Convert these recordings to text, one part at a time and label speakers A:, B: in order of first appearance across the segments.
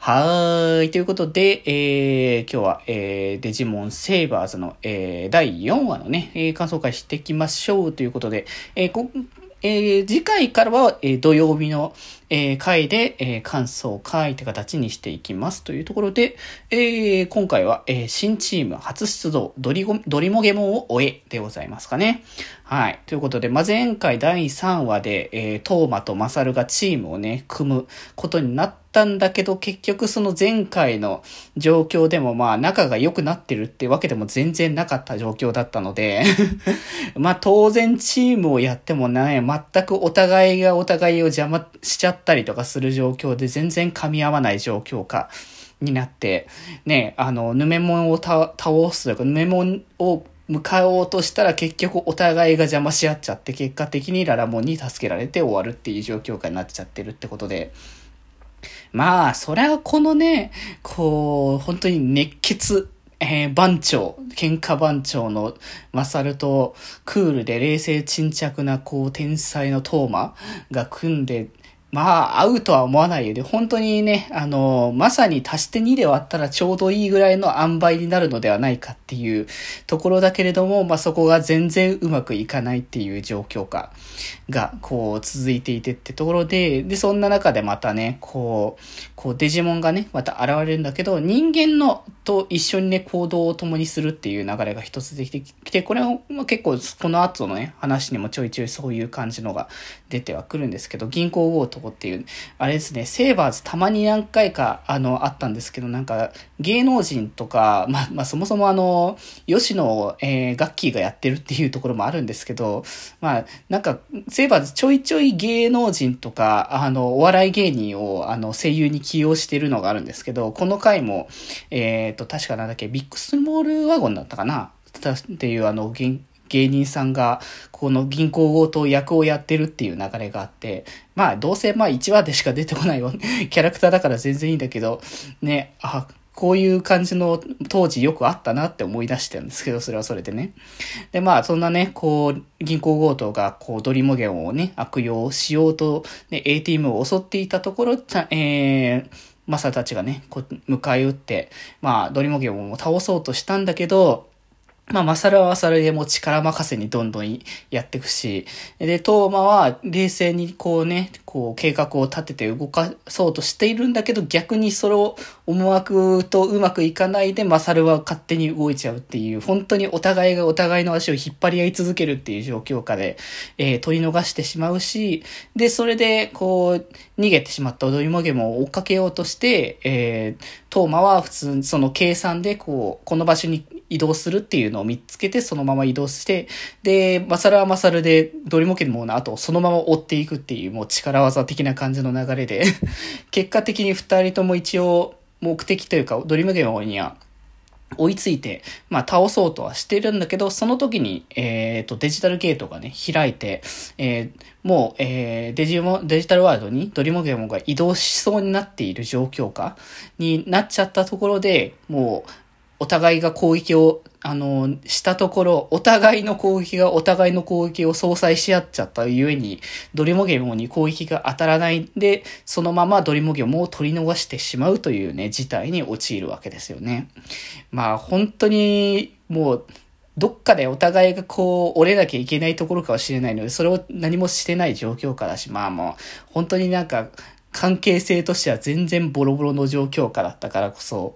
A: はーい。ということで、えー、今日は、えー、デジモンセーバーズの、えー、第4話のね、えー、感想会していきましょうということで、えー、こえー、次回からは、えー、土曜日の、えー、回で、えー、感想会って形にしていきますというところで、えー、今回は、えー、新チーム初出動、ドリゴ、ドリモゲモンを終えでございますかね。はい。ということで、まあ、前回第3話で、えー、トーマとマサルがチームをね、組むことになってたんだけど、結局その前回の状況でもまあ仲が良くなってるってわけでも全然なかった状況だったので まあ当然チームをやってもね、全くお互いがお互いを邪魔しちゃったりとかする状況で全然噛み合わない状況か。になって、ね、あの、ヌメモンを倒すというか、ヌメモンを向かおうとしたら結局お互いが邪魔し合っちゃって結果的にララモンに助けられて終わるっていう状況下になっちゃってるってことで。まあ、それはこのね、こう、本当に熱血、えー、番長、喧嘩番長のマサルとクールで冷静沈着なこう天才のトーマが組んでまあ、合うとは思わないよで、本当にね、あの、まさに足して2で割ったらちょうどいいぐらいの塩梅になるのではないかっていうところだけれども、まあそこが全然うまくいかないっていう状況下が、こう、続いていてってところで、で、そんな中でまたね、こう、こう、デジモンがね、また現れるんだけど、人間のと一緒にね、行動を共にするっていう流れが一つできてきて、これは、まあ、結構、この後のね、話にもちょいちょいそういう感じのが出てはくるんですけど、銀行強盗とこっていう、あれですね、セーバーズたまに何回か、あの、あったんですけど、なんか、芸能人とか、まあ、まあ、そもそもあの、吉野、えー、ガッキーがやってるっていうところもあるんですけど、まあ、なんか、セーバーズちょいちょい芸能人とか、あの、お笑い芸人を、あの、声優に起用してるのがあるんですけど、この回も、えっ、ー、と、確かなんだっけ、ビッグスモールワゴンだったかなっていうあの、芸人さんが、この銀行強盗役をやってるっていう流れがあって、まあ、どうせまあ1話でしか出てこない キャラクターだから全然いいんだけど、ね、あ、こういう感じの当時よくあったなって思い出してるんですけど、それはそれでね。で、まあ、そんなね、こう、銀行強盗が、こう、ドリモゲンをね、悪用しようと、ね、ATM を襲っていたところ、えー、マサたちがね、こう、迎え撃って、まあ、ドリモゲンを倒そうとしたんだけど、まあ、マサルはマサルでも力任せにどんどんやっていくし、で、トーマは冷静にこうね、こう計画を立てて動かそうとしているんだけど、逆にそれを思惑とうまくいかないで、マサルは勝手に動いちゃうっていう、本当にお互いがお互いの足を引っ張り合い続けるっていう状況下で、えー、取り逃してしまうし、で、それで、こう、逃げてしまった踊りもげも追っかけようとして、えー、トーマは普通、その計算で、こう、この場所に移動するっていうのを見つけて、そのまま移動して、で、マサルはマサルで、ドリモケのの後、そのまま追っていくっていう、もう力技的な感じの流れで 結果的に二人とも一応、目的というか、ドリムゲンには、追いついて、まあ、倒そうとはしてるんだけど、その時に、え、ー、と、デジタルゲートがね、開いて、えー、もう、えー、デジモ、デジタルワールドにドリモゲモンが移動しそうになっている状況下になっちゃったところで、もう、お互いが攻撃を、あの、したところ、お互いの攻撃がお互いの攻撃を相殺し合っちゃったゆえに、ドリモゲモに攻撃が当たらないんで、そのままドリモゲモを取り逃してしまうというね、事態に陥るわけですよね。まあ、本当に、もう、どっかでお互いがこう、折れなきゃいけないところかもしれないので、それを何もしてない状況下だし、まあもう、本当になんか、関係性としては全然ボロボロの状況下だったからこそ、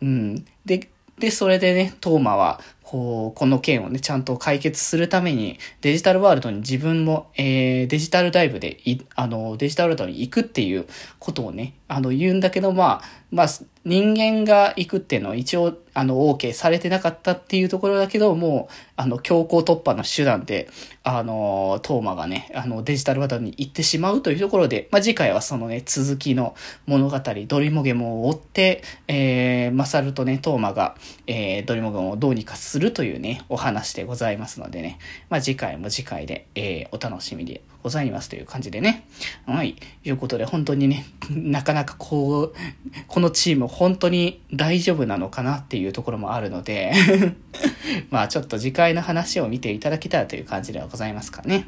A: うん。で、で、それでね、トーマは、こ、の件をね、ちゃんと解決するために、デジタルワールドに自分も、えー、デジタルダイブで、あの、デジタルワールドに行くっていうことをね、あの、言うんだけど、まあ、まあ、人間が行くっていうのは一応、あの、OK されてなかったっていうところだけど、もう、あの、強行突破の手段で、あの、トーマがね、あの、デジタルワールドに行ってしまうというところで、まあ、次回はそのね、続きの物語、ドリモゲモを追って、えー、マサルとね、トーマが、えー、ドリモゲモをどうにかするするというね、お話でございますのでね、まあ次回も次回で、えー、お楽しみでございますという感じでね。はい。ということで、本当にね、なかなかこう、このチーム本当に大丈夫なのかなっていうところもあるので まあちょっと次回の話を見ていただけたらという感じではございますかね。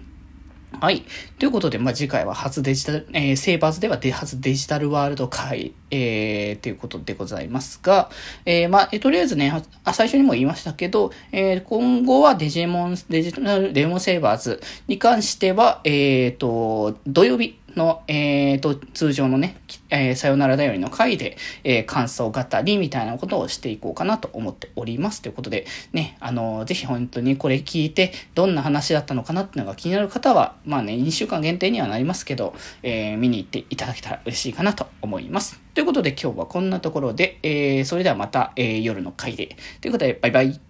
A: はい。ということで、まあ、次回は初デジタル、えー、セーバーズではで初デジタルワールド会、えー、ということでございますが、えー、まあ、えー、とりあえずね、あ、最初にも言いましたけど、えー、今後はデジモン、デジタル、デモンセーバーズに関しては、えー、と、土曜日、の、えっ、ー、と、通常のね、えー、さよならだよりの回で、えー、感想語りみたいなことをしていこうかなと思っております。ということで、ね、あのー、ぜひ本当にこれ聞いて、どんな話だったのかなっていうのが気になる方は、まあね、2週間限定にはなりますけど、えー、見に行っていただけたら嬉しいかなと思います。ということで今日はこんなところで、えー、それではまた、えー、夜の回で。ということで、バイバイ。